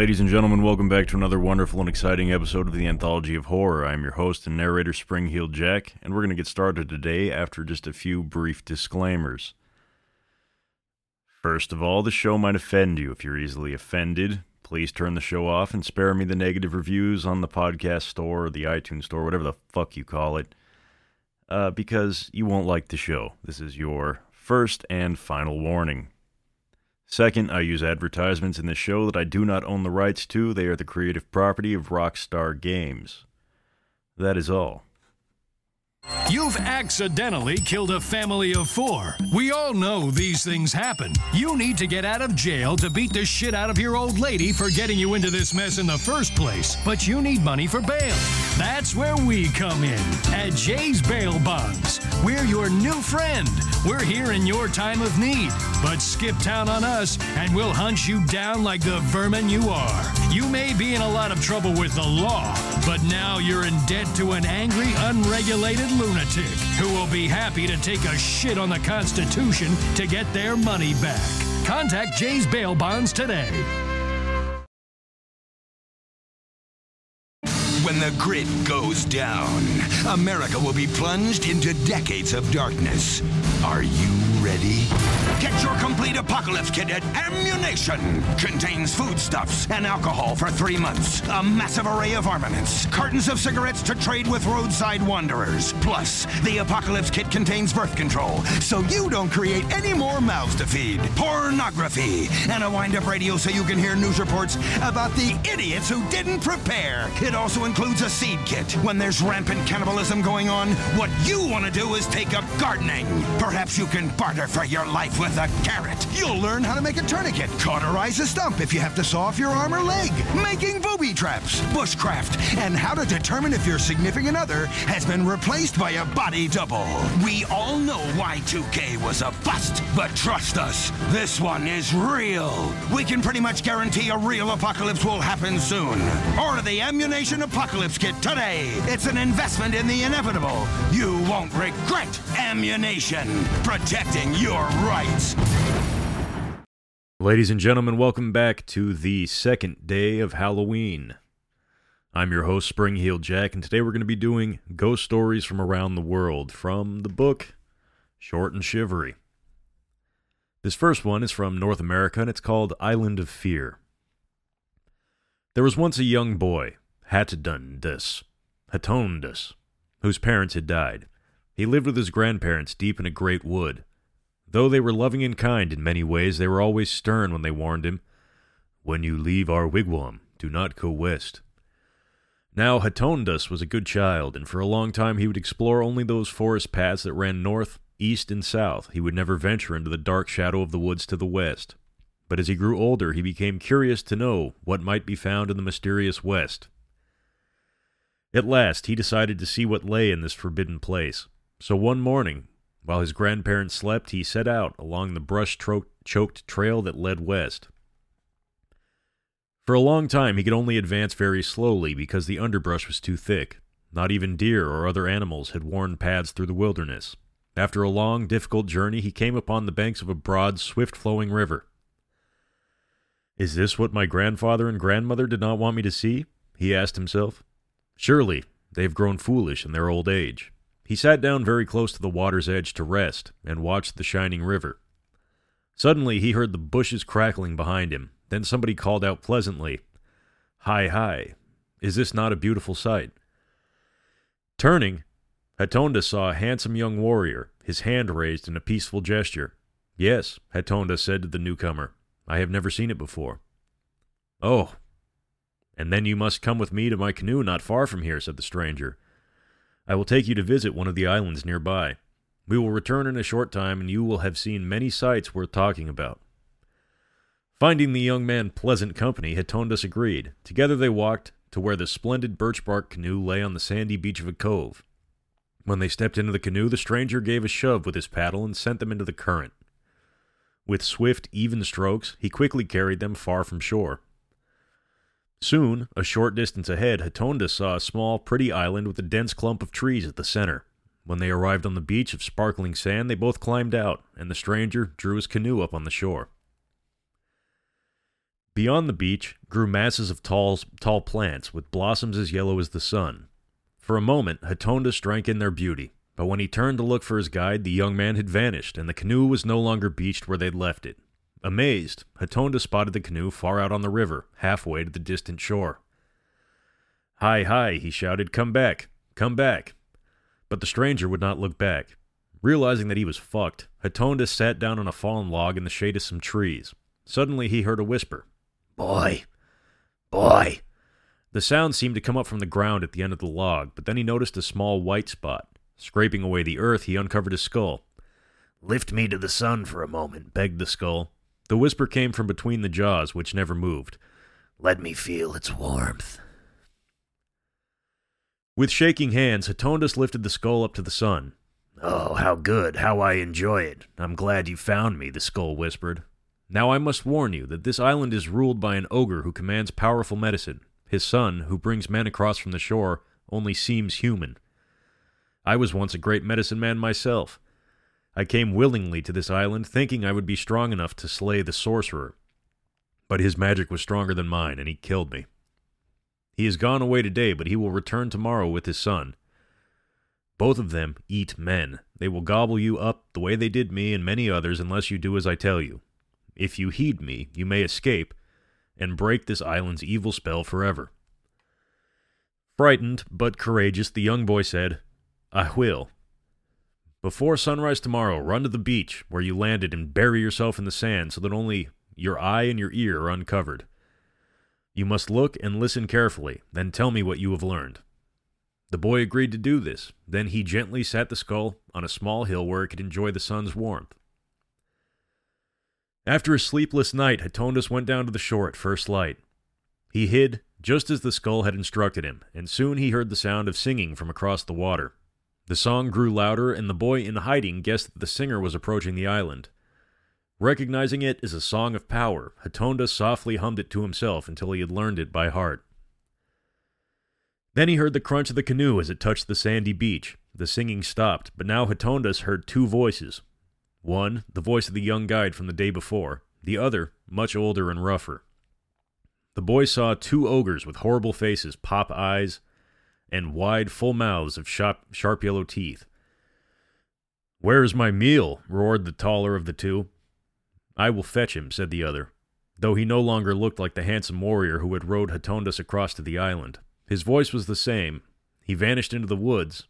Ladies and gentlemen, welcome back to another wonderful and exciting episode of the Anthology of Horror. I'm your host and narrator, Spring-Heeled Jack, and we're going to get started today after just a few brief disclaimers. First of all, the show might offend you. If you're easily offended, please turn the show off and spare me the negative reviews on the podcast store or the iTunes store, whatever the fuck you call it, uh, because you won't like the show. This is your first and final warning. Second, I use advertisements in the show that I do not own the rights to. They are the creative property of Rockstar Games. That is all. You've accidentally killed a family of four. We all know these things happen. You need to get out of jail to beat the shit out of your old lady for getting you into this mess in the first place, but you need money for bail. That's where we come in at Jay's Bail Bonds. We're your new friend. We're here in your time of need, but skip town on us and we'll hunt you down like the vermin you are. You may be in a lot of trouble with the law, but now you're in debt to an angry, unregulated lunatic who will be happy to take a shit on the Constitution to get their money back. Contact Jay's Bail Bonds today. When the grid goes down, America will be plunged into decades of darkness. Are you ready? Get your complete apocalypse kit at Ammu-Nation. Contains foodstuffs and alcohol for three months, a massive array of armaments, cartons of cigarettes to trade with roadside wanderers. Plus, the apocalypse kit contains birth control, so you don't create any more mouths to feed. Pornography and a wind-up radio so you can hear news reports about the idiots who didn't prepare. It also includes a seed kit. When there's rampant cannibalism going on, what you want to do is take up gardening. Perhaps you can barter for your life with a carrot. You'll learn how to make a tourniquet, cauterize a stump if you have to saw off your arm or leg, making booby traps, bushcraft, and how to determine if your significant other has been replaced by a body double. We all know Y2K was a bust, but trust us, this one is real. We can pretty much guarantee a real apocalypse will happen soon. Order the Ammu-Nation Apocalypse Kit today. It's an investment in the inevitable. You won't regret Ammu-Nation, protecting your rights. Ladies and gentlemen, welcome back to the second day of Halloween. I'm your host, Spring-Heeled Jack, and today we're going to be doing ghost stories from around the world from the book Short and Shivery. This first one is from North America, and it's called Island of Fear. There was once a young boy, Hatondus, Hatondus, whose parents had died. He lived with his grandparents deep in a great wood. Though they were loving and kind in many ways, they were always stern when they warned him, When you leave our wigwam, do not go west. Now, Hatondas was a good child, and for a long time he would explore only those forest paths that ran north, east, and south. He would never venture into the dark shadow of the woods to the west. But as he grew older, he became curious to know what might be found in the mysterious west. At last, he decided to see what lay in this forbidden place. So one morning, while his grandparents slept, he set out along the brush choked trail that led west. For a long time, he could only advance very slowly because the underbrush was too thick. Not even deer or other animals had worn paths through the wilderness. After a long, difficult journey, he came upon the banks of a broad, swift flowing river. Is this what my grandfather and grandmother did not want me to see? he asked himself. Surely they have grown foolish in their old age. He sat down very close to the water's edge to rest and watched the shining river. Suddenly he heard the bushes crackling behind him. Then somebody called out pleasantly, Hi, hi, is this not a beautiful sight? Turning, Hatonda saw a handsome young warrior, his hand raised in a peaceful gesture. Yes, Hatonda said to the newcomer, I have never seen it before. Oh, and then you must come with me to my canoe not far from here, said the stranger. I will take you to visit one of the islands nearby. We will return in a short time, and you will have seen many sights worth talking about. Finding the young man pleasant company, Hatondus agreed. Together they walked to where the splendid birch bark canoe lay on the sandy beach of a cove. When they stepped into the canoe, the stranger gave a shove with his paddle and sent them into the current. With swift, even strokes, he quickly carried them far from shore. Soon, a short distance ahead, Hatondus saw a small, pretty island with a dense clump of trees at the center. When they arrived on the beach of sparkling sand, they both climbed out, and the stranger drew his canoe up on the shore. Beyond the beach grew masses of tall, tall plants with blossoms as yellow as the sun. For a moment, Hatondas drank in their beauty, but when he turned to look for his guide, the young man had vanished, and the canoe was no longer beached where they'd left it. Amazed, Hatonda spotted the canoe far out on the river, halfway to the distant shore. Hi, hi, he shouted, come back, come back. But the stranger would not look back. Realizing that he was fucked, Hatonda sat down on a fallen log in the shade of some trees. Suddenly he heard a whisper. Boy, boy. The sound seemed to come up from the ground at the end of the log, but then he noticed a small white spot. Scraping away the earth, he uncovered his skull. Lift me to the sun for a moment, begged the skull. The whisper came from between the jaws, which never moved. Let me feel its warmth. With shaking hands, Hatondas lifted the skull up to the sun. Oh, how good, how I enjoy it. I'm glad you found me, the skull whispered. Now I must warn you that this island is ruled by an ogre who commands powerful medicine. His son, who brings men across from the shore, only seems human. I was once a great medicine man myself. I came willingly to this island, thinking I would be strong enough to slay the sorcerer. But his magic was stronger than mine, and he killed me. He has gone away today, but he will return tomorrow with his son. Both of them eat men. They will gobble you up the way they did me and many others unless you do as I tell you. If you heed me, you may escape and break this island's evil spell forever. Frightened but courageous, the young boy said, I will. Before sunrise tomorrow, run to the beach where you landed and bury yourself in the sand so that only your eye and your ear are uncovered. You must look and listen carefully, then tell me what you have learned. The boy agreed to do this. Then he gently sat the skull on a small hill where it could enjoy the sun's warmth. After a sleepless night, Hatondas went down to the shore at first light. He hid just as the skull had instructed him, and soon he heard the sound of singing from across the water. The song grew louder, and the boy in hiding guessed that the singer was approaching the island. Recognizing it as a song of power, Hatonda softly hummed it to himself until he had learned it by heart. Then he heard the crunch of the canoe as it touched the sandy beach. The singing stopped, but now Hatondas heard two voices, one, the voice of the young guide from the day before, the other, much older and rougher. The boy saw two ogres with horrible faces, pop eyes, and wide, full mouths of sharp, sharp yellow teeth. Where's my meal? roared the taller of the two. I will fetch him, said the other, though he no longer looked like the handsome warrior who had rowed Hatondas across to the island. His voice was the same. He vanished into the woods,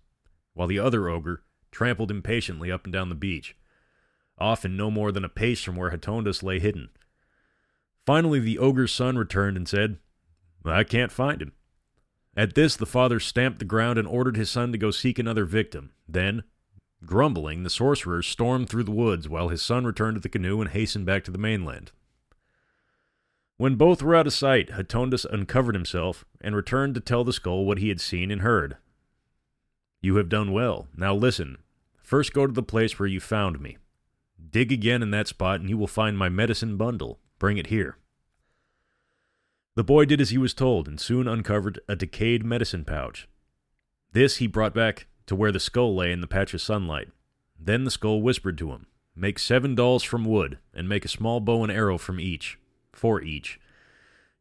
while the other ogre trampled impatiently up and down the beach often no more than a pace from where Hatondas lay hidden. Finally, the ogre's son returned and said, I can't find him. At this, the father stamped the ground and ordered his son to go seek another victim. Then, grumbling, the sorcerer stormed through the woods while his son returned to the canoe and hastened back to the mainland. When both were out of sight, Hatondas uncovered himself and returned to tell the skull what he had seen and heard. You have done well. Now listen. First go to the place where you found me. Dig again in that spot, and you will find my medicine bundle. Bring it here. The boy did as he was told, and soon uncovered a decayed medicine pouch. This he brought back to where the skull lay in the patch of sunlight. Then the skull whispered to him, Make seven dolls from wood, and make a small bow and arrow from each, for each.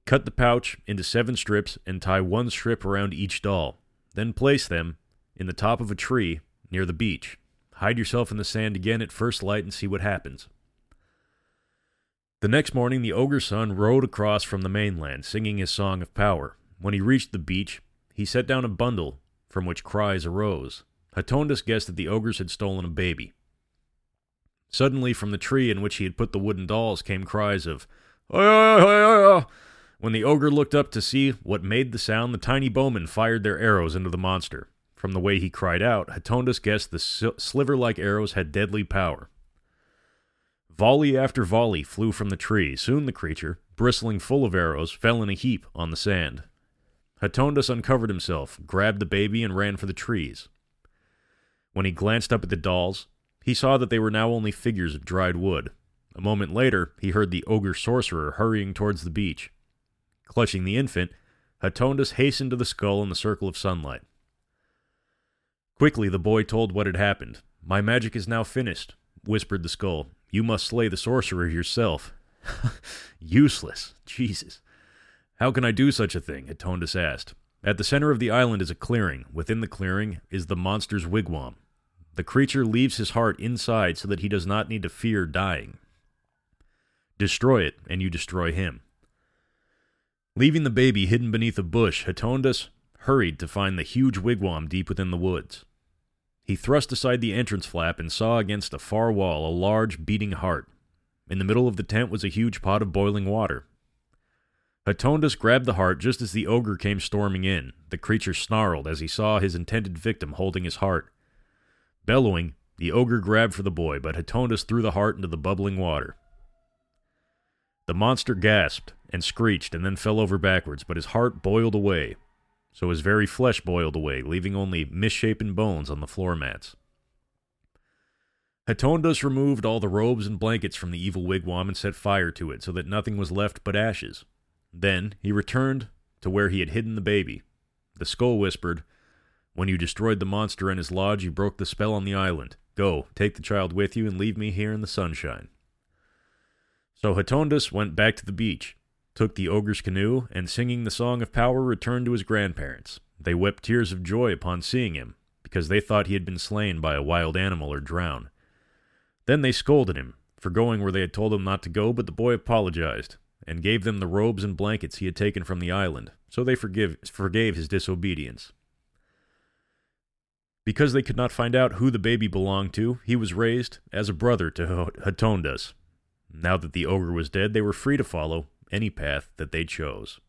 Cut the pouch into seven strips and tie one strip around each doll. Then place them in the top of a tree near the beach. Hide yourself in the sand again at first light and see what happens. The next morning, the ogre's son rowed across from the mainland, singing his song of power. When he reached the beach, he set down a bundle from which cries arose. Hatondas guessed that the ogres had stolen a baby. Suddenly, from the tree in which he had put the wooden dolls, came cries of, Oy, oy, oy, oy. When the ogre looked up to see what made the sound, the tiny bowmen fired their arrows into the monster. From the way he cried out, Hatondas guessed the sliver like arrows had deadly power. Volley after volley flew from the tree. Soon the creature, bristling full of arrows, fell in a heap on the sand. Hatondas uncovered himself, grabbed the baby, and ran for the trees. When he glanced up at the dolls, he saw that they were now only figures of dried wood. A moment later, he heard the ogre sorcerer hurrying towards the beach. Clutching the infant, Hatondas hastened to the skull in the circle of sunlight. Quickly the boy told what had happened. My magic is now finished, whispered the skull. You must slay the sorcerer yourself. Useless. Jesus. How can I do such a thing? Atondus asked. At the center of the island is a clearing. Within the clearing is the monster's wigwam. The creature leaves his heart inside so that he does not need to fear dying. Destroy it, and you destroy him. Leaving the baby hidden beneath a bush, Hatondus hurried to find the huge wigwam deep within the woods. He thrust aside the entrance flap and saw against a far wall a large beating heart. In the middle of the tent was a huge pot of boiling water. Hatondus grabbed the heart just as the ogre came storming in. The creature snarled as he saw his intended victim holding his heart. Bellowing, the ogre grabbed for the boy, but Hatondus threw the heart into the bubbling water. The monster gasped and screeched and then fell over backwards, but his heart boiled away, so his very flesh boiled away, leaving only misshapen bones on the floor mats. Hatondus removed all the robes and blankets from the evil wigwam and set fire to it so that nothing was left but ashes. Then he returned to where he had hidden the baby. The skull whispered, When you destroyed the monster and his lodge, you broke the spell on the island. Go, take the child with you, and leave me here in the sunshine. So Hatondus went back to the beach, took the ogre's canoe, and singing the song of power, returned to his grandparents. They wept tears of joy upon seeing him, because they thought he had been slain by a wild animal or drowned. Then they scolded him for going where they had told him not to go, but the boy apologized and gave them the robes and blankets he had taken from the island, so they forgive, forgave his disobedience. Because they could not find out who the baby belonged to, he was raised as a brother to Hatondus. Now that the ogre was dead, they were free to follow any path that they chose.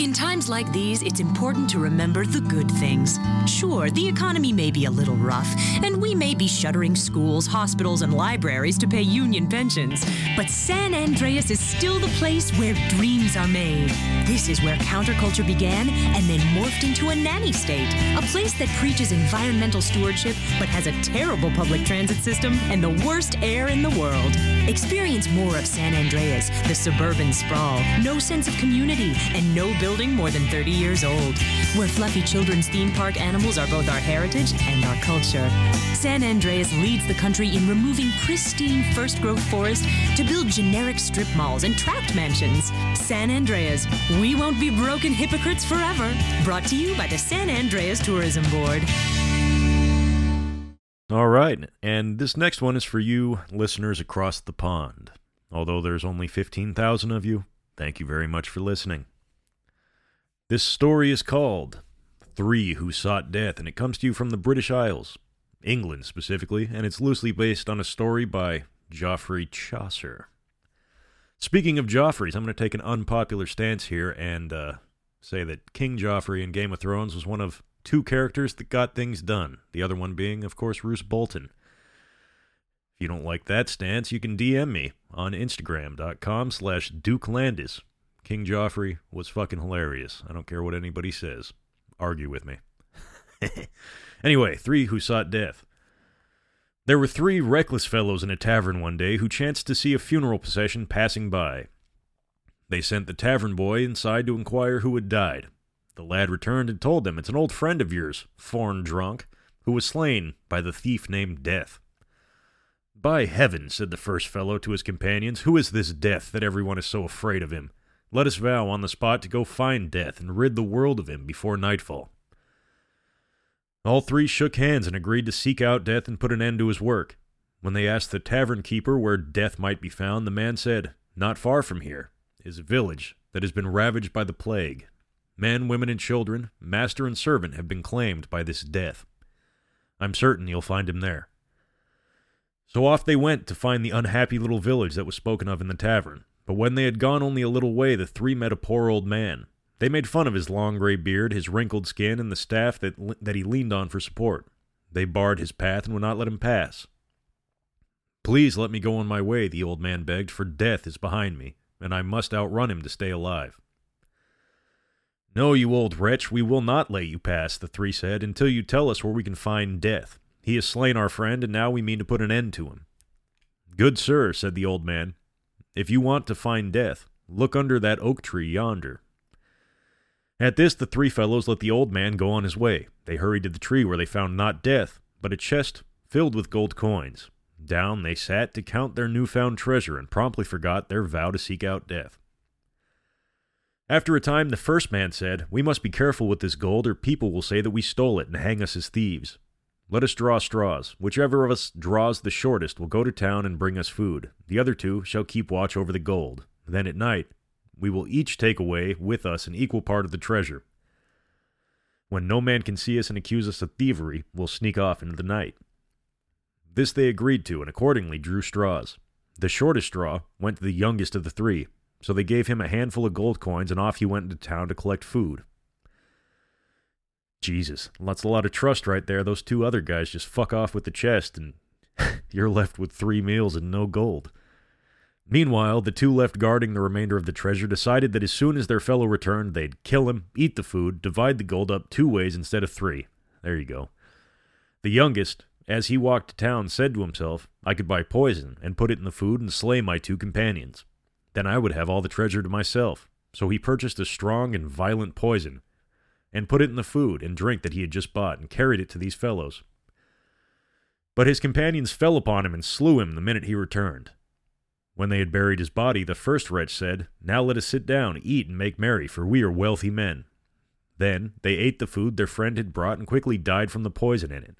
In times like these, it's important to remember the good things. Sure, the economy may be a little rough, and we may be shuttering schools, hospitals, and libraries to pay union pensions, but San Andreas is still the place where dreams are made. This is where counterculture began and then morphed into a nanny state, a place that preaches environmental stewardship but has a terrible public transit system and the worst air in the world. Experience more of San Andreas, the suburban sprawl, no sense of community, and no building more than 30 years old, where fluffy children's theme park animals are both our heritage and our culture. San Andreas leads the country in removing pristine first growth forest to build generic strip malls and tract mansions. San Andreas, we won't be broken hypocrites forever. Brought to you by the San Andreas Tourism Board. All right, and this next one is for you listeners across the pond. Although there's only 15,000 of you, thank you very much for listening. This story is called Three Who Sought Death, and it comes to you from the British Isles, England specifically, and it's loosely based on a story by Geoffrey Chaucer. Speaking of Joffreys, I'm going to take an unpopular stance here and uh, say that King Joffrey in Game of Thrones was one of two characters that got things done, the other one being, of course, Roose Bolton. If you don't like that stance, you can DM me on Instagram.com slash. King Joffrey was fucking hilarious. I don't care what anybody says. Argue with me. anyway, three who sought death. There were three reckless fellows in a tavern one day who chanced to see a funeral procession passing by. They sent the tavern boy inside to inquire who had died. The lad returned and told them it's an old friend of yours, foreign drunk, who was slain by the thief named Death. By heaven, said the first fellow to his companions, who is this Death that everyone is so afraid of him? Let us vow on the spot to go find Death and rid the world of him before nightfall. All three shook hands and agreed to seek out Death and put an end to his work. When they asked the tavern keeper where Death might be found, the man said, Not far from here is a village that has been ravaged by the plague. Men, women, and children, master and servant, have been claimed by this Death. I'm certain you'll find him there. So off they went to find the unhappy little village that was spoken of in the tavern. But when they had gone only a little way, the three met a poor old man. They made fun of his long gray beard, his wrinkled skin, and the staff that, that he leaned on for support. They barred his path and would not let him pass. Please let me go on my way, the old man begged, for death is behind me, and I must outrun him to stay alive. No, you old wretch, we will not let you pass, the three said, until you tell us where we can find death. He has slain our friend, and now we mean to put an end to him. Good sir, said the old man, if you want to find death, look under that oak tree yonder. At this, the three fellows let the old man go on his way. They hurried to the tree where they found not death, but a chest filled with gold coins. Down they sat to count their newfound treasure and promptly forgot their vow to seek out death. After a time, the first man said, We must be careful with this gold, or people will say that we stole it and hang us as thieves. Let us draw straws. Whichever of us draws the shortest will go to town and bring us food. The other two shall keep watch over the gold. Then at night, we will each take away with us an equal part of the treasure. When no man can see us and accuse us of thievery, we'll sneak off into the night. This they agreed to, and accordingly drew straws. The shortest straw went to the youngest of the three, so they gave him a handful of gold coins, and off he went into town to collect food. Jesus, that's a lot of trust right there. Those two other guys just fuck off with the chest, and you're left with three meals and no gold. Meanwhile, the two left guarding the remainder of the treasure decided that as soon as their fellow returned, they'd kill him, eat the food, divide the gold up two ways instead of three. There you go. The youngest, as he walked to town, said to himself, I could buy poison and put it in the food and slay my two companions. Then I would have all the treasure to myself. So he purchased a strong and violent poison, and put it in the food and drink that he had just bought, and carried it to these fellows. But his companions fell upon him and slew him the minute he returned. When they had buried his body, the first wretch said, Now let us sit down, eat, and make merry, for we are wealthy men. Then they ate the food their friend had brought and quickly died from the poison in it.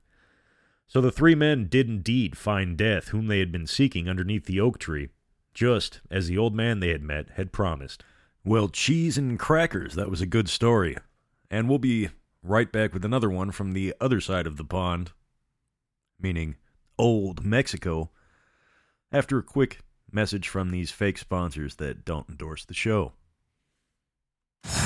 So the three men did indeed find death, whom they had been seeking underneath the oak tree, just as the old man they had met had promised. Well, cheese and crackers, that was a good story. And we'll be right back with another one from the other side of the pond, meaning old Mexico, after a quick message from these fake sponsors that don't endorse the show.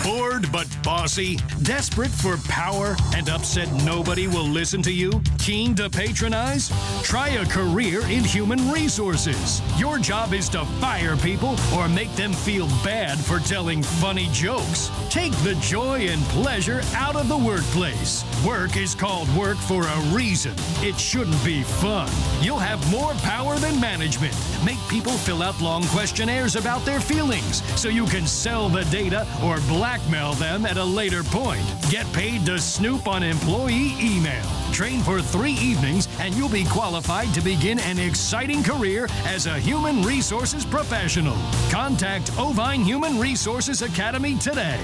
Bored but bossy? Desperate for power and upset nobody will listen to you? Keen to patronize? Try a career in human resources. Your job is to fire people or make them feel bad for telling funny jokes. Take the joy and pleasure out of the workplace. Work is called work for a reason. It shouldn't be fun. You'll have more power than management. Make people fill out long questionnaires about their feelings so you can sell the data or blackmail them at a later point. Get paid to snoop on employee email. Train for three evenings, and you'll be qualified to begin an exciting career as a human resources professional. Contact Ovine Human Resources Academy today.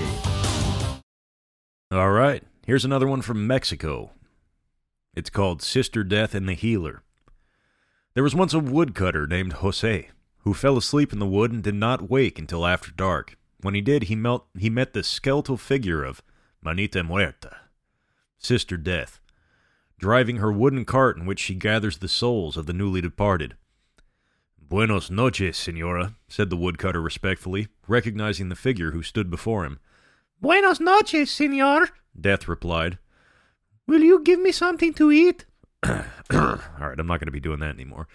All right, here's another one from Mexico. It's called Sister Death and the Healer. There was once a woodcutter named Jose who fell asleep in the wood and did not wake until after dark. When he did, he, melt, he met the skeletal figure of Manita Muerta, Sister Death, driving her wooden cart in which she gathers the souls of the newly departed. Buenos noches, senora, said the woodcutter respectfully, recognizing the figure who stood before him. Buenos noches, senor, Death replied. Will you give me something to eat? All right, I'm not going to be doing that anymore.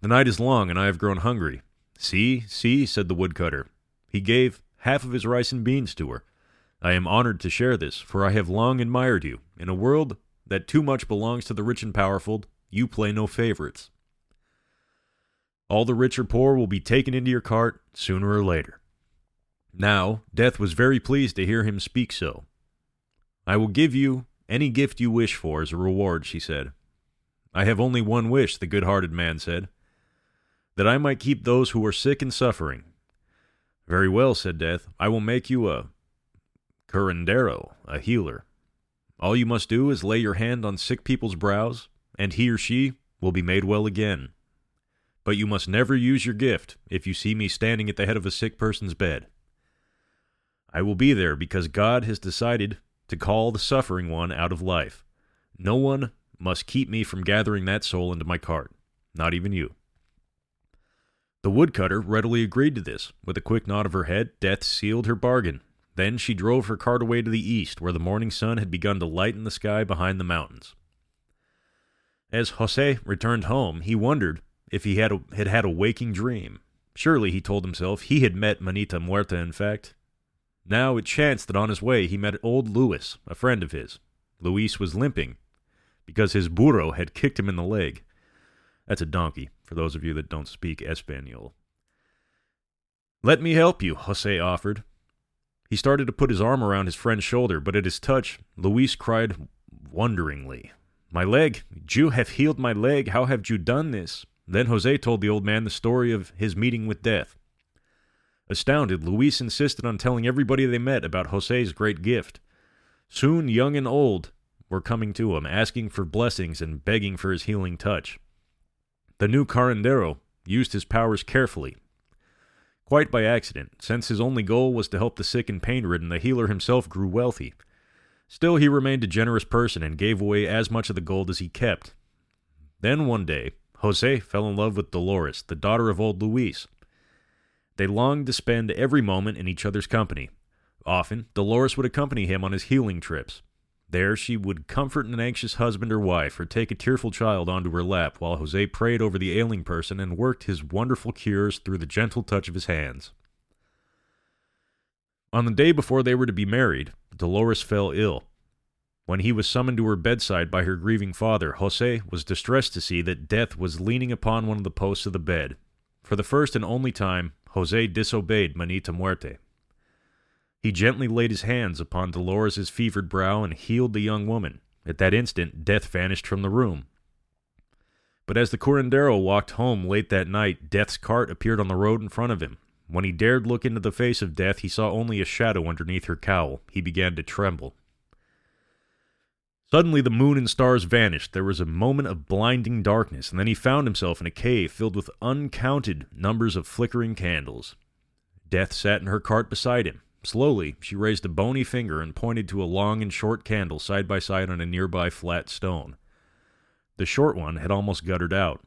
The night is long, and I have grown hungry. See, see, said the woodcutter. He gave half of his rice and beans to her. I am honored to share this, for I have long admired you. In a world that too much belongs to the rich and powerful, you play no favorites. All the rich or poor will be taken into your cart sooner or later. Now, Death was very pleased to hear him speak so. I will give you any gift you wish for as a reward, she said. I have only one wish, the good hearted man said that I might keep those who are sick and suffering. Very well, said Death. I will make you a curandero, a healer. All you must do is lay your hand on sick people's brows, and he or she will be made well again. But you must never use your gift if you see me standing at the head of a sick person's bed. I will be there because God has decided to call the suffering one out of life. No one must keep me from gathering that soul into my cart, not even you. The woodcutter readily agreed to this. With a quick nod of her head, Death sealed her bargain. Then she drove her cart away to the east, where the morning sun had begun to lighten the sky behind the mountains. As Jose returned home, he wondered if he had, a, had had a waking dream. Surely, he told himself, he had met Manita Muerta, in fact. Now it chanced that on his way he met old Luis, a friend of his. Luis was limping because his burro had kicked him in the leg. That's a donkey, for those of you that don't speak Espanol. Let me help you, Jose offered. He started to put his arm around his friend's shoulder, but at his touch, Luis cried wonderingly, My leg! You have healed my leg! How have you done this? Then Jose told the old man the story of his meeting with death. Astounded, Luis insisted on telling everybody they met about Jose's great gift. Soon, young and old were coming to him, asking for blessings and begging for his healing touch. The new curandero used his powers carefully. Quite by accident, since his only goal was to help the sick and pain ridden, the healer himself grew wealthy. Still, he remained a generous person and gave away as much of the gold as he kept. Then one day, Jose fell in love with Dolores, the daughter of old Luis. They longed to spend every moment in each other's company. Often, Dolores would accompany him on his healing trips. There, she would comfort an anxious husband or wife or take a tearful child onto her lap while Jose prayed over the ailing person and worked his wonderful cures through the gentle touch of his hands. On the day before they were to be married, Dolores fell ill. When he was summoned to her bedside by her grieving father, Jose was distressed to see that death was leaning upon one of the posts of the bed. For the first and only time, Jose disobeyed Manita Muerte. He gently laid his hands upon Dolores's fevered brow and healed the young woman. At that instant, death vanished from the room. But as the curandero walked home late that night, Death's cart appeared on the road in front of him. When he dared look into the face of Death, he saw only a shadow underneath her cowl. He began to tremble. Suddenly, the moon and stars vanished. There was a moment of blinding darkness, and then he found himself in a cave filled with uncounted numbers of flickering candles. Death sat in her cart beside him. Slowly, she raised a bony finger and pointed to a long and short candle side by side on a nearby flat stone. The short one had almost guttered out.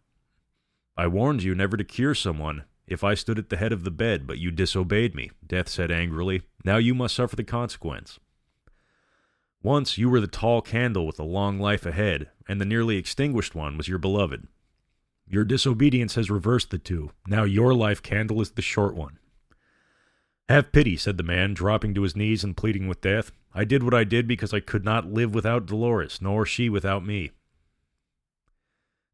I warned you never to cure someone if I stood at the head of the bed, but you disobeyed me, Death said angrily. Now you must suffer the consequence. Once you were the tall candle with a long life ahead, and the nearly extinguished one was your beloved. Your disobedience has reversed the two. Now your life candle is the short one. Have pity, said the man, dropping to his knees and pleading with death. I did what I did because I could not live without Dolores, nor she without me.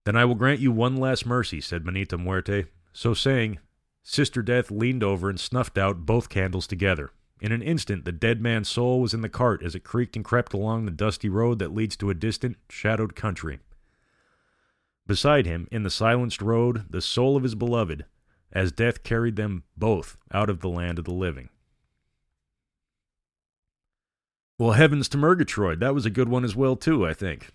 Then I will grant you one last mercy, said Manita Muerte. So saying, Sister Death leaned over and snuffed out both candles together. In an instant, the dead man's soul was in the cart as it creaked and crept along the dusty road that leads to a distant, shadowed country. Beside him, in the silenced road, the soul of his beloved, as death carried them both out of the land of the living. Well, heavens to Murgatroyd. That was a good one as well, too, I think.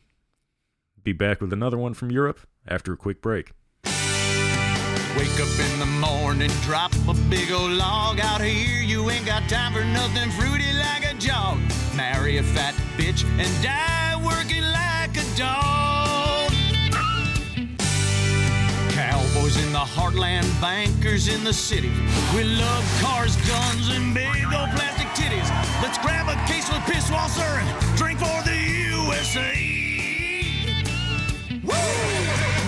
Be back with another one from Europe after a quick break. Wake up in the morning, drop a big old log out here. You ain't got time for nothing fruity like a jog. Marry a fat bitch and die working like a dog. Cowboys in the heartland, bankers in the city. We love cars, guns, and big old plastic titties. Let's grab a case of Pisswasser and drink for the USA.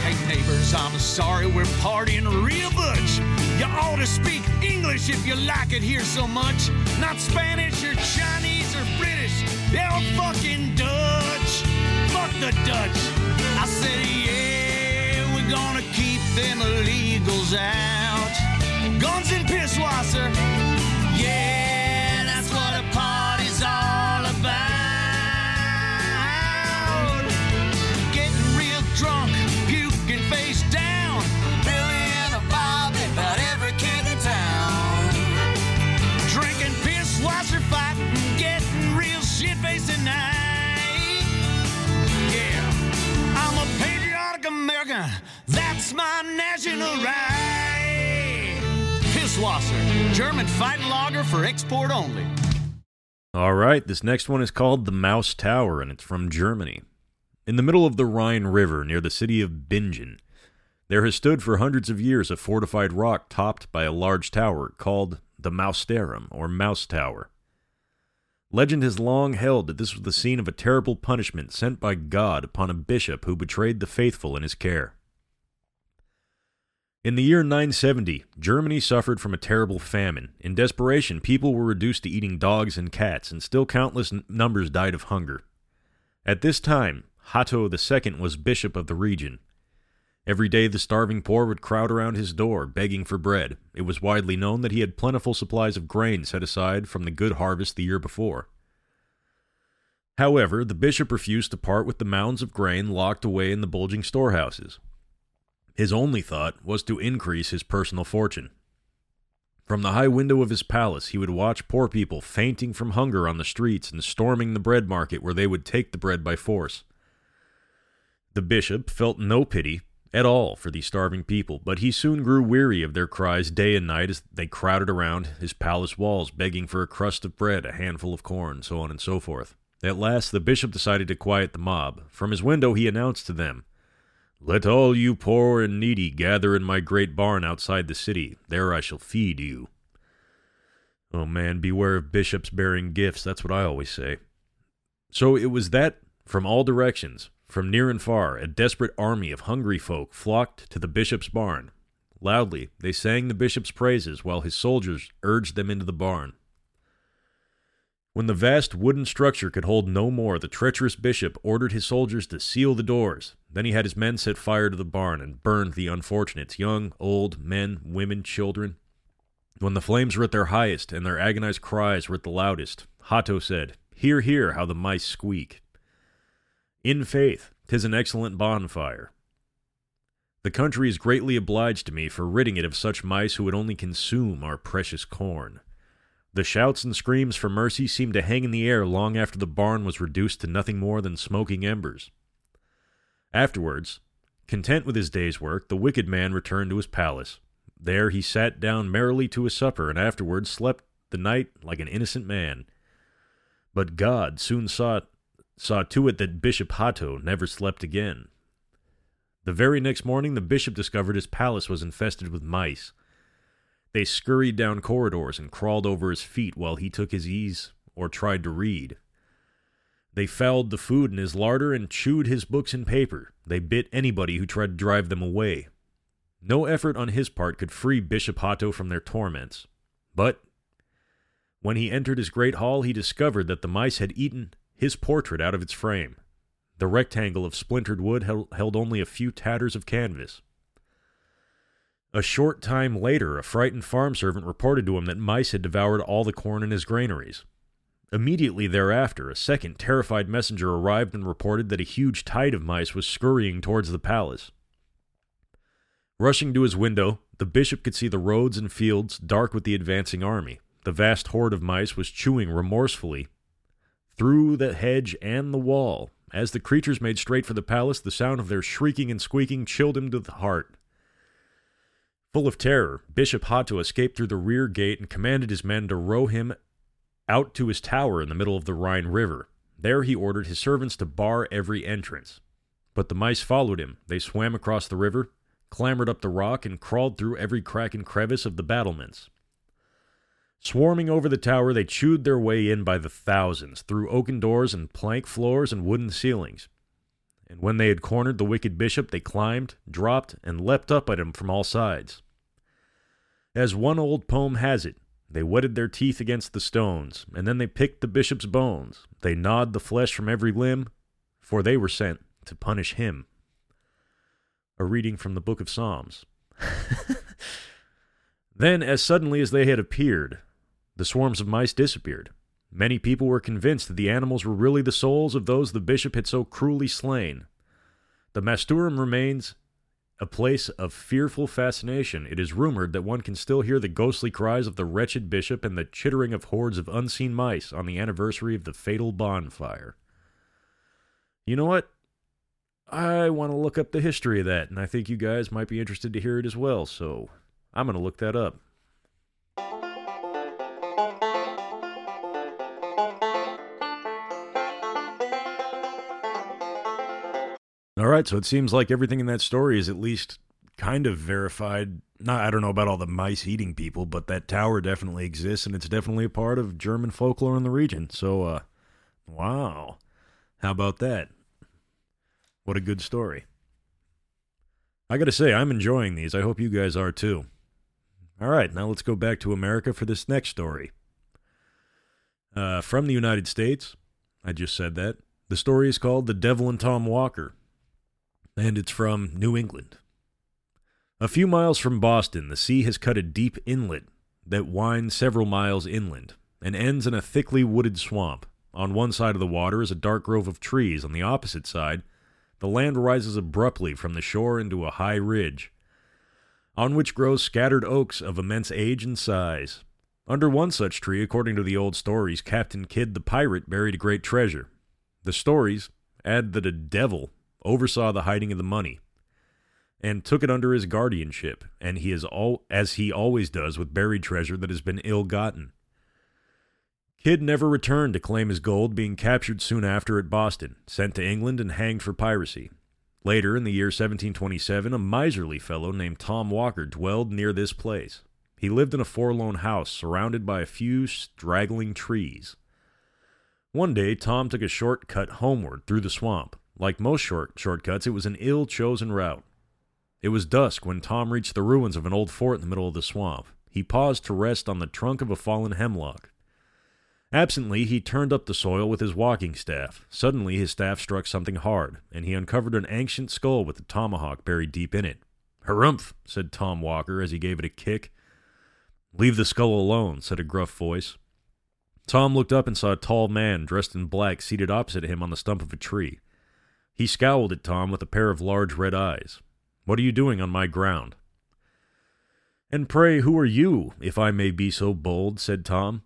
Hey neighbors, I'm sorry we're partying real butch. You ought to speak English if you like it here so much. Not Spanish or Chinese or British. They're fucking Dutch. Fuck the Dutch. I said, yeah, we're gonna keep them illegals out. Guns and Pisswasser. Yeah, that's what a party's all about. Getting real drunk, puking face down. Billy and a Bobby, about every kid in town. Drinking Pisswasser, fighting, getting real shit faced tonight. Yeah, I'm a patriotic American. That's my national right. Pisswasser, German fighting lager for export only. All right, this next one is called the Mouse Tower, and it's from Germany. In the middle of the Rhine River, near the city of Bingen, there has stood for hundreds of years a fortified rock topped by a large tower called the Mausterum, or Mouse Tower. Legend has long held that this was the scene of a terrible punishment sent by God upon a bishop who betrayed the faithful in his care. In the year 970, Germany suffered from a terrible famine. In desperation, people were reduced to eating dogs and cats, and still countless n- numbers died of hunger. At this time, Hatto II was bishop of the region. Every day the starving poor would crowd around his door, begging for bread. It was widely known that he had plentiful supplies of grain set aside from the good harvest the year before. However, the bishop refused to part with the mounds of grain locked away in the bulging storehouses. His only thought was to increase his personal fortune. From the high window of his palace, he would watch poor people fainting from hunger on the streets and storming the bread market where they would take the bread by force. The bishop felt no pity at all for these starving people, but he soon grew weary of their cries day and night as they crowded around his palace walls, begging for a crust of bread, a handful of corn, so on and so forth. At last, the bishop decided to quiet the mob. From his window, he announced to them, Let all you poor and needy gather in my great barn outside the city. There I shall feed you. Oh man, beware of bishops bearing gifts. That's what I always say. So it was that, from all directions, from near and far, a desperate army of hungry folk flocked to the bishop's barn. Loudly, they sang the bishop's praises while his soldiers urged them into the barn. When the vast wooden structure could hold no more, the treacherous bishop ordered his soldiers to seal the doors. Then he had his men set fire to the barn and burned the unfortunates young, old, men, women, children. When the flames were at their highest and their agonized cries were at the loudest, Hatto said, Hear, hear, how the mice squeak. In faith, 'tis an excellent bonfire. The country is greatly obliged to me for ridding it of such mice who would only consume our precious corn. The shouts and screams for mercy seemed to hang in the air long after the barn was reduced to nothing more than smoking embers. Afterwards, content with his day's work, the wicked man returned to his palace. There he sat down merrily to his supper, and afterwards slept the night like an innocent man. But God soon saw, saw to it that Bishop Hatto never slept again. The very next morning, the bishop discovered his palace was infested with mice. They scurried down corridors and crawled over his feet while he took his ease or tried to read. They fouled the food in his larder and chewed his books and paper. They bit anybody who tried to drive them away. No effort on his part could free Bishop Hatto from their torments. But when he entered his great hall, he discovered that the mice had eaten his portrait out of its frame. The rectangle of splintered wood held only a few tatters of canvas. A short time later, a frightened farm servant reported to him that mice had devoured all the corn in his granaries. Immediately thereafter, a second terrified messenger arrived and reported that a huge tide of mice was scurrying towards the palace. Rushing to his window, the bishop could see the roads and fields dark with the advancing army. The vast horde of mice was chewing remorsefully through the hedge and the wall. As the creatures made straight for the palace, the sound of their shrieking and squeaking chilled him to the heart. Full of terror, Bishop Hatto escaped through the rear gate and commanded his men to row him out to his tower in the middle of the Rhine River. There he ordered his servants to bar every entrance. But the mice followed him. They swam across the river, clambered up the rock, and crawled through every crack and crevice of the battlements. Swarming over the tower, they chewed their way in by the thousands, through oaken doors and plank floors and wooden ceilings. And when they had cornered the wicked bishop, they climbed, dropped, and leapt up at him from all sides. As one old poem has it, they whetted their teeth against the stones, and then they picked the bishop's bones. They gnawed the flesh from every limb, for they were sent to punish him. A reading from the book of Psalms. then, as suddenly as they had appeared, the swarms of mice disappeared. Many people were convinced that the animals were really the souls of those the bishop had so cruelly slain. The Masturum remains a place of fearful fascination. It is rumored that one can still hear the ghostly cries of the wretched bishop and the chittering of hordes of unseen mice on the anniversary of the fatal bonfire. You know what? I want to look up the history of that, and I think you guys might be interested to hear it as well, so I'm going to look that up. All right, so it seems like everything in that story is at least kind of verified. Not, I don't know about all the mice eating people, but that tower definitely exists, and it's definitely a part of German folklore in the region. So, uh, wow, how about that? What a good story. I gotta say, I'm enjoying these. I hope you guys are too. All right, now let's go back to America for this next story. Uh, from the United States, I just said that. The story is called The Devil and Tom Walker and it's from New England. A few miles from Boston, the sea has cut a deep inlet that winds several miles inland and ends in a thickly wooded swamp. On one side of the water is a dark grove of trees. On the opposite side, the land rises abruptly from the shore into a high ridge, on which grow scattered oaks of immense age and size. Under one such tree, according to the old stories, Captain Kidd the pirate buried a great treasure. The stories add that a devil oversaw the hiding of the money and took it under his guardianship, and he is all as he always does with buried treasure that has been ill-gotten. Kidd never returned to claim his gold, being captured soon after at Boston, sent to England, and hanged for piracy. Later, in the year 1727, a miserly fellow named Tom Walker dwelled near this place. He lived in a forlorn house surrounded by a few straggling trees. One day, Tom took a short cut homeward through the swamp. Like most short shortcuts, it was an ill chosen route. It was dusk when Tom reached the ruins of an old fort in the middle of the swamp. He paused to rest on the trunk of a fallen hemlock. Absently, he turned up the soil with his walking staff. Suddenly, his staff struck something hard, and he uncovered an ancient skull with a tomahawk buried deep in it. Harumph, said Tom Walker as he gave it a kick. Leave the skull alone, said a gruff voice. Tom looked up and saw a tall man dressed in black seated opposite him on the stump of a tree. He scowled at Tom with a pair of large red eyes. What are you doing on my ground? And pray, who are you, if I may be so bold? said Tom.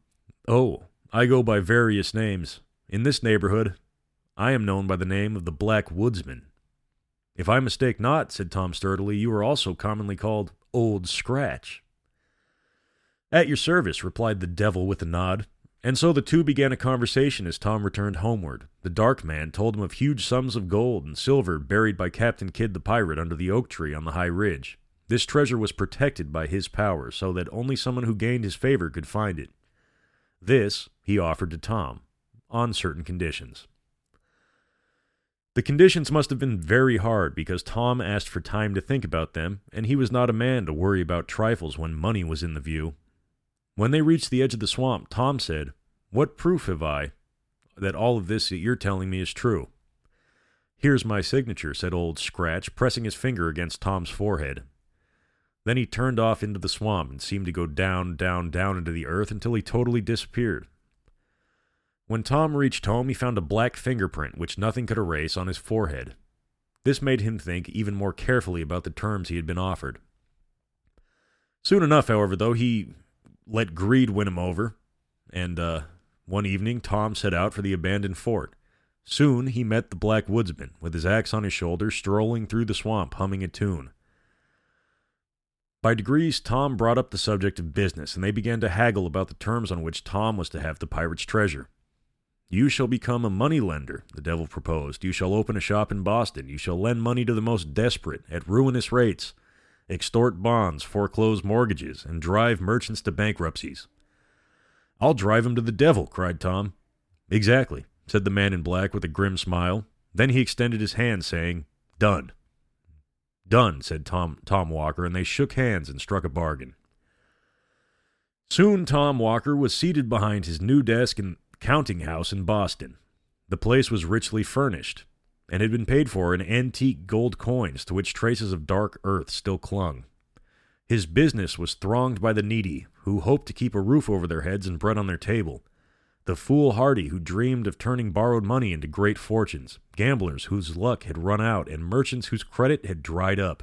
Oh, I go by various names. In this neighborhood, I am known by the name of the Black Woodsman. If I mistake not, said Tom sturdily, you are also commonly called Old Scratch. At your service, replied the devil with a nod. And so the two began a conversation as Tom returned homeward. The dark man told him of huge sums of gold and silver buried by Captain Kidd the pirate under the oak tree on the high ridge. This treasure was protected by his power, so that only someone who gained his favor could find it. This he offered to Tom, on certain conditions. The conditions must have been very hard because Tom asked for time to think about them, and he was not a man to worry about trifles when money was in the view. When they reached the edge of the swamp, Tom said, What proof have I that all of this that you're telling me is true? Here's my signature, said Old Scratch, pressing his finger against Tom's forehead. Then he turned off into the swamp and seemed to go down, down, down into the earth until he totally disappeared. When Tom reached home, he found a black fingerprint which nothing could erase on his forehead. This made him think even more carefully about the terms he had been offered. Soon enough, however, though, he let greed win him over, and uh, one evening Tom set out for the abandoned fort. Soon he met the black woodsman, with his axe on his shoulder, strolling through the swamp, humming a tune. By degrees, Tom brought up the subject of business, and they began to haggle about the terms on which Tom was to have the pirate's treasure. You shall become a money lender, the devil proposed. You shall open a shop in Boston. You shall lend money to the most desperate at ruinous rates, extort bonds, foreclose mortgages, and drive merchants to bankruptcies. I'll drive 'em to the devil, cried Tom. Exactly, said the man in black with a grim smile. Then he extended his hand, saying, Done. Done, said Tom, Tom Walker, and they shook hands and struck a bargain. Soon Tom Walker was seated behind his new desk in counting house in Boston. The place was richly furnished, and had been paid for in antique gold coins to which traces of dark earth still clung. His business was thronged by the needy, who hoped to keep a roof over their heads and bread on their table, the foolhardy who dreamed of turning borrowed money into great fortunes, gamblers whose luck had run out, and merchants whose credit had dried up.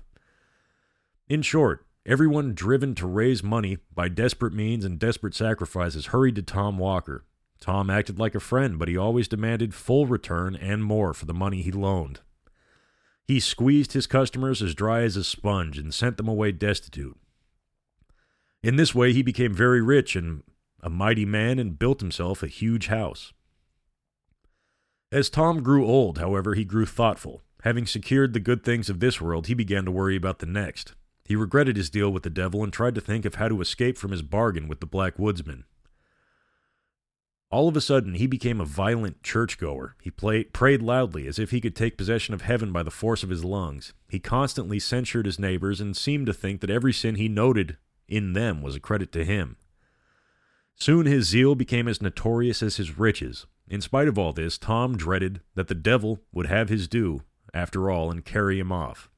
In short, everyone driven to raise money by desperate means and desperate sacrifices hurried to Tom Walker. Tom acted like a friend, but he always demanded full return and more for the money he loaned. He squeezed his customers as dry as a sponge and sent them away destitute. In this way, he became very rich and a mighty man and built himself a huge house. As Tom grew old, however, he grew thoughtful. Having secured the good things of this world, he began to worry about the next. He regretted his deal with the devil and tried to think of how to escape from his bargain with the Black Woodsman. All of a sudden, he became a violent churchgoer. He played, prayed loudly, as if he could take possession of heaven by the force of his lungs. He constantly censured his neighbors and seemed to think that every sin he noted in them was a credit to him. Soon his zeal became as notorious as his riches. In spite of all this, Tom dreaded that the devil would have his due, after all, and carry him off.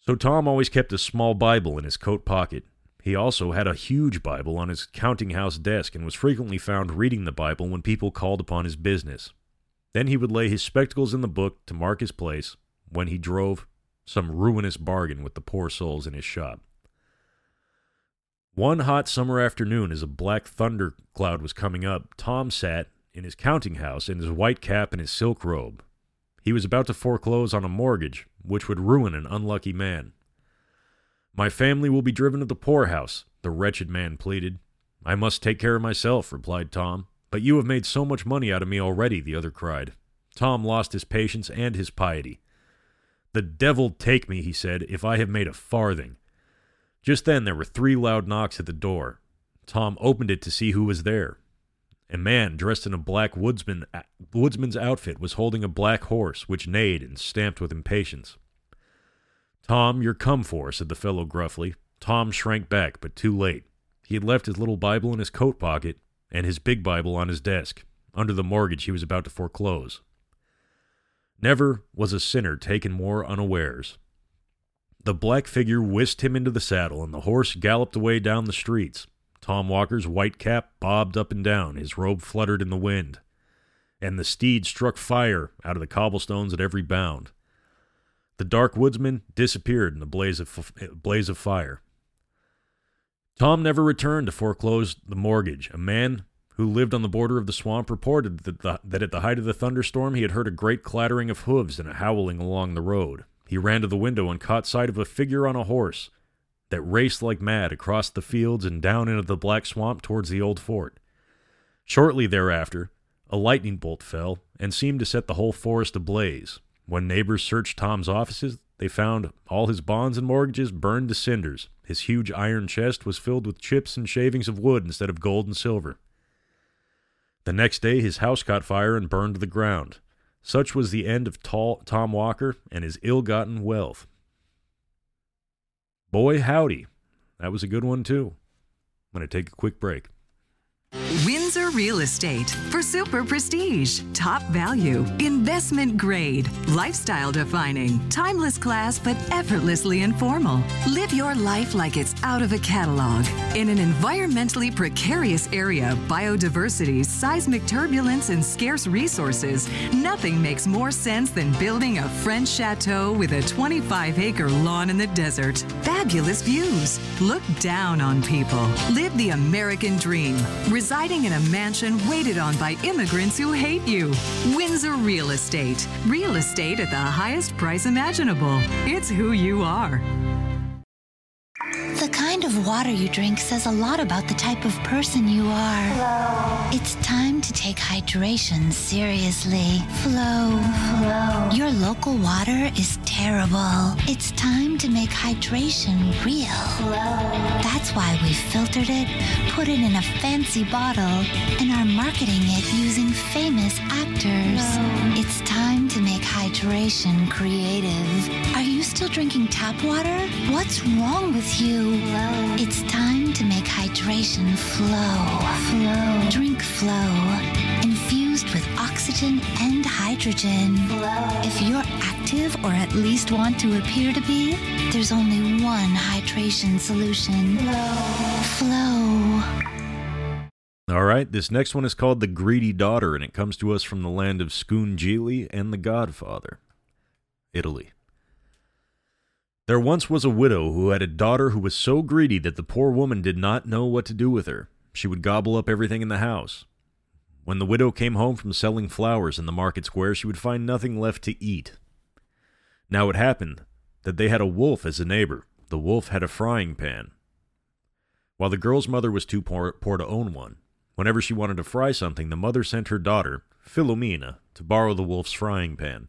So Tom always kept a small Bible in his coat pocket. He also had a huge Bible on his counting house desk and was frequently found reading the Bible when people called upon his business. Then he would lay his spectacles in the book to mark his place when he drove some ruinous bargain with the poor souls in his shop. One hot summer afternoon, as a black thunder cloud was coming up, Tom sat in his counting house in his white cap and his silk robe. He was about to foreclose on a mortgage which would ruin an unlucky man. My family will be driven to the poorhouse, the wretched man pleaded. I must take care of myself, replied Tom. But you have made so much money out of me already, the other cried. Tom lost his patience and his piety. The devil take me, he said, if I have made a farthing. Just then there were three loud knocks at the door. Tom opened it to see who was there. A man dressed in a black woodsman, woodsman's outfit was holding a black horse, which neighed and stamped with impatience. Tom, you're come for, said the fellow gruffly. Tom shrank back, but too late. He had left his little Bible in his coat pocket and his big Bible on his desk, under the mortgage he was about to foreclose. Never was a sinner taken more unawares. The black figure whisked him into the saddle, and the horse galloped away down the streets. Tom Walker's white cap bobbed up and down, his robe fluttered in the wind, and the steed struck fire out of the cobblestones at every bound. The dark woodsman disappeared in the blaze of, blaze of fire. Tom never returned to foreclose the mortgage. A man who lived on the border of the swamp reported that, the, that at the height of the thunderstorm he had heard a great clattering of hoofs and a howling along the road. He ran to the window and caught sight of a figure on a horse that raced like mad across the fields and down into the black swamp towards the old fort. Shortly thereafter, a lightning bolt fell and seemed to set the whole forest ablaze. When neighbors searched Tom's offices, they found all his bonds and mortgages burned to cinders. His huge iron chest was filled with chips and shavings of wood instead of gold and silver. The next day, his house caught fire and burned to the ground. Such was the end of tall Tom Walker and his ill gotten wealth. Boy, howdy. That was a good one, too. I'm going to take a quick break. Windsor Real Estate for super prestige, top value, investment grade, lifestyle defining, timeless class but effortlessly informal. Live your life like it's out of a catalog. In an environmentally precarious area, biodiversity, seismic turbulence, and scarce resources, nothing makes more sense than building a French chateau with a 25 acre lawn in the desert. Fabulous views. Look down on people. Live the American dream residing in a mansion waited on by immigrants who hate you. Windsor Real Estate. Real estate at the highest price imaginable. It's who you are. The kind of water you drink says a lot about the type of person you are. Flow. It's time to take hydration seriously. Flow. Flow. Your local water is terrible. It's time to make hydration real. Flow. That's why we filtered it, put it in a fancy bottle, and are marketing it using famous actors. Flow. It's time to make hydration creative. Are you still drinking tap water? What's wrong with you? It's time to make hydration flow. Flow. Drink flow. Infused with oxygen and hydrogen. If you're active or at least want to appear to be, there's only one hydration solution. Flow. All right, this next one is called The Greedy Daughter, and it comes to us from the land of Scungilli and The Godfather, Italy. There once was a widow who had a daughter who was so greedy that the poor woman did not know what to do with her. She would gobble up everything in the house. When the widow came home from selling flowers in the market square, she would find nothing left to eat. Now it happened that they had a wolf as a neighbor. The wolf had a frying pan. While the girl's mother was too poor, poor to own one, whenever she wanted to fry something, the mother sent her daughter, Philomena, to borrow the wolf's frying pan.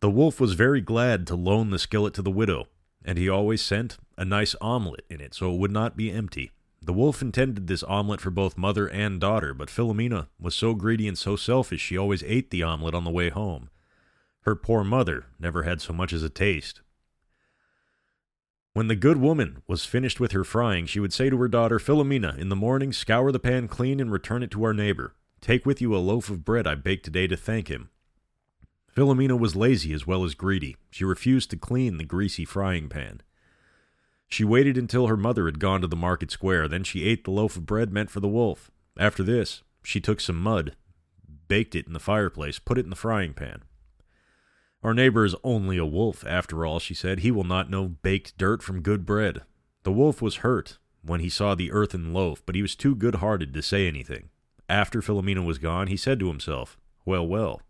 The wolf was very glad to loan the skillet to the widow, and he always sent a nice omelet in it so it would not be empty. The wolf intended this omelet for both mother and daughter, but Philomena was so greedy and so selfish she always ate the omelet on the way home. Her poor mother never had so much as a taste. When the good woman was finished with her frying, she would say to her daughter, Philomena, in the morning scour the pan clean and return it to our neighbor. Take with you a loaf of bread I baked today to thank him. Philomena was lazy as well as greedy. She refused to clean the greasy frying pan. She waited until her mother had gone to the market square. Then she ate the loaf of bread meant for the wolf. After this, she took some mud, baked it in the fireplace, put it in the frying pan. Our neighbor is only a wolf, after all, she said. He will not know baked dirt from good bread. The wolf was hurt when he saw the earthen loaf, but he was too good hearted to say anything. After Philomena was gone, he said to himself, Well, well.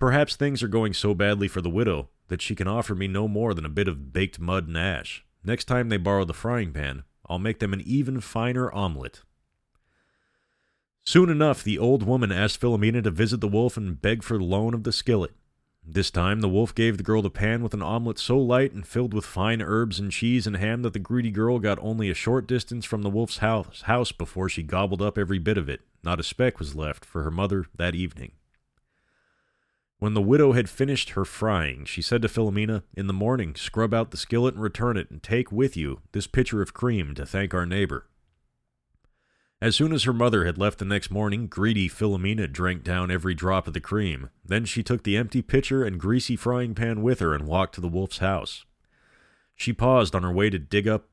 Perhaps things are going so badly for the widow that she can offer me no more than a bit of baked mud and ash. Next time they borrow the frying pan, I'll make them an even finer omelet. Soon enough, the old woman asked Philomena to visit the wolf and beg for the loan of the skillet. This time, the wolf gave the girl the pan with an omelet so light and filled with fine herbs and cheese and ham that the greedy girl got only a short distance from the wolf's house, house before she gobbled up every bit of it. Not a speck was left for her mother that evening. When the widow had finished her frying, she said to Philomena, In the morning, scrub out the skillet and return it, and take with you this pitcher of cream to thank our neighbor. As soon as her mother had left the next morning, greedy Philomena drank down every drop of the cream. Then she took the empty pitcher and greasy frying pan with her and walked to the wolf's house. She paused on her way to dig up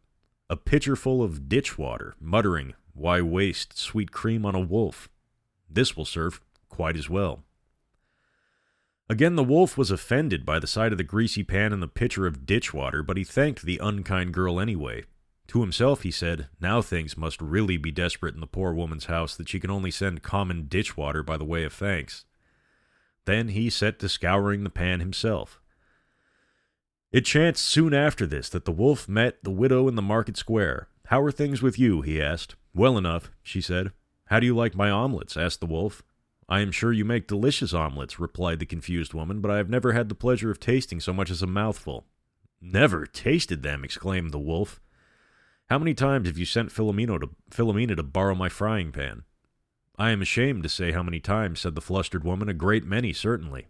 a pitcher full of ditch water, muttering, Why waste sweet cream on a wolf? This will serve quite as well. Again, the wolf was offended by the sight of the greasy pan and the pitcher of ditch water, but he thanked the unkind girl anyway. To himself, he said, Now things must really be desperate in the poor woman's house that she can only send common ditch water by the way of thanks. Then he set to scouring the pan himself. It chanced soon after this that the wolf met the widow in the market square. How are things with you? he asked. Well enough, she said. How do you like my omelets? asked the wolf. I am sure you make delicious omelets, replied the confused woman, but I have never had the pleasure of tasting so much as a mouthful. Never tasted them, exclaimed the wolf. How many times have you sent Philomena to, Philomena to borrow my frying pan? I am ashamed to say how many times, said the flustered woman. A great many, certainly.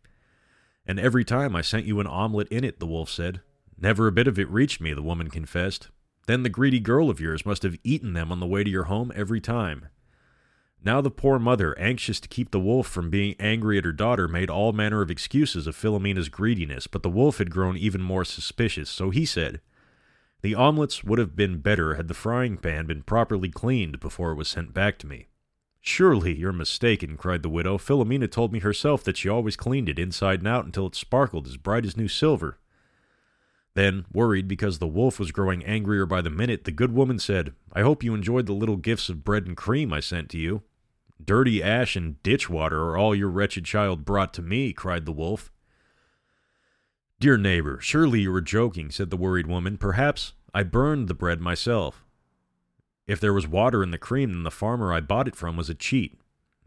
And every time I sent you an omelet in it, the wolf said. Never a bit of it reached me, the woman confessed. Then the greedy girl of yours must have eaten them on the way to your home every time. Now the poor mother, anxious to keep the wolf from being angry at her daughter, made all manner of excuses of Philomena's greediness, but the wolf had grown even more suspicious, so he said, The omelets would have been better had the frying pan been properly cleaned before it was sent back to me. Surely you're mistaken, cried the widow. Philomena told me herself that she always cleaned it inside and out until it sparkled as bright as new silver. Then, worried because the wolf was growing angrier by the minute, the good woman said, I hope you enjoyed the little gifts of bread and cream I sent to you. Dirty ash and ditch water are all your wretched child brought to me, cried the wolf. Dear neighbor, surely you were joking, said the worried woman. Perhaps I burned the bread myself. If there was water in the cream, then the farmer I bought it from was a cheat.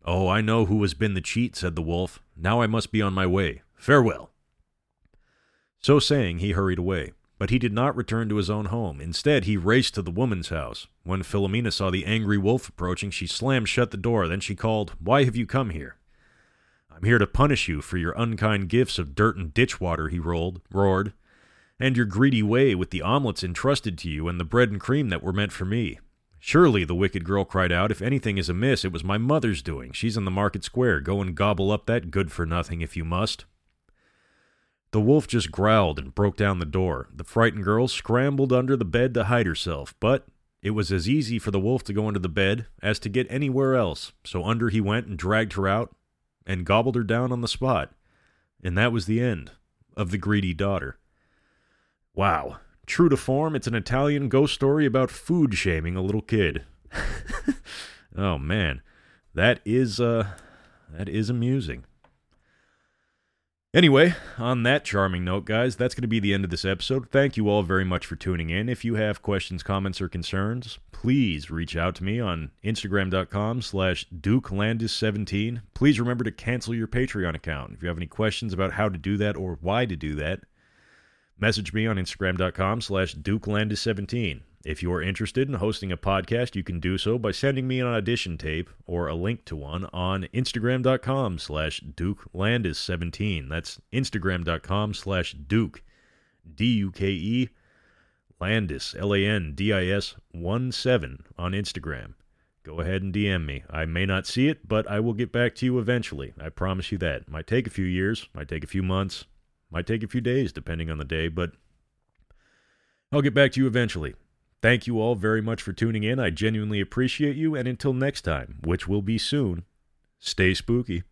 Oh, I know who has been the cheat, said the wolf. Now I must be on my way. Farewell. So saying, he hurried away. But he did not return to his own home. Instead, he raced to the woman's house. When Philomena saw the angry wolf approaching, she slammed shut the door. Then she called, Why have you come here? I'm here to punish you for your unkind gifts of dirt and ditch water, he rolled, roared, and your greedy way with the omelets entrusted to you and the bread and cream that were meant for me. Surely, the wicked girl cried out, if anything is amiss, it was my mother's doing. She's in the market square. Go and gobble up that good for nothing if you must. The wolf just growled and broke down the door. The frightened girl scrambled under the bed to hide herself, but it was as easy for the wolf to go into the bed as to get anywhere else, so under he went and dragged her out and gobbled her down on the spot. And that was the end of the greedy daughter. Wow. True to form, it's an Italian ghost story about food shaming a little kid. oh man. That is uh that is amusing. Anyway, on that charming note, guys, that's going to be the end of this episode. Thank you all very much for tuning in. If you have questions, comments, or concerns, please reach out to me on Instagram.com slash DukeLandis17. Please remember to cancel your Patreon account. If you have any questions about how to do that or why to do that, message me on Instagram.com slash DukeLandis17. If you are interested in hosting a podcast, you can do so by sending me an audition tape or a link to one on Instagram.com slash DukeLandis17. That's Instagram.com slash Duke, D-U-K-E, Landis, L-A-N-D-I-S 1-7 on Instagram. Go ahead and DM me. I may not see it, but I will get back to you eventually. I promise you that. Might take a few years, might take a few months, might take a few days, depending on the day, but I'll get back to you eventually. Thank you all very much for tuning in. I genuinely appreciate you, and until next time, which will be soon, Stay spooky.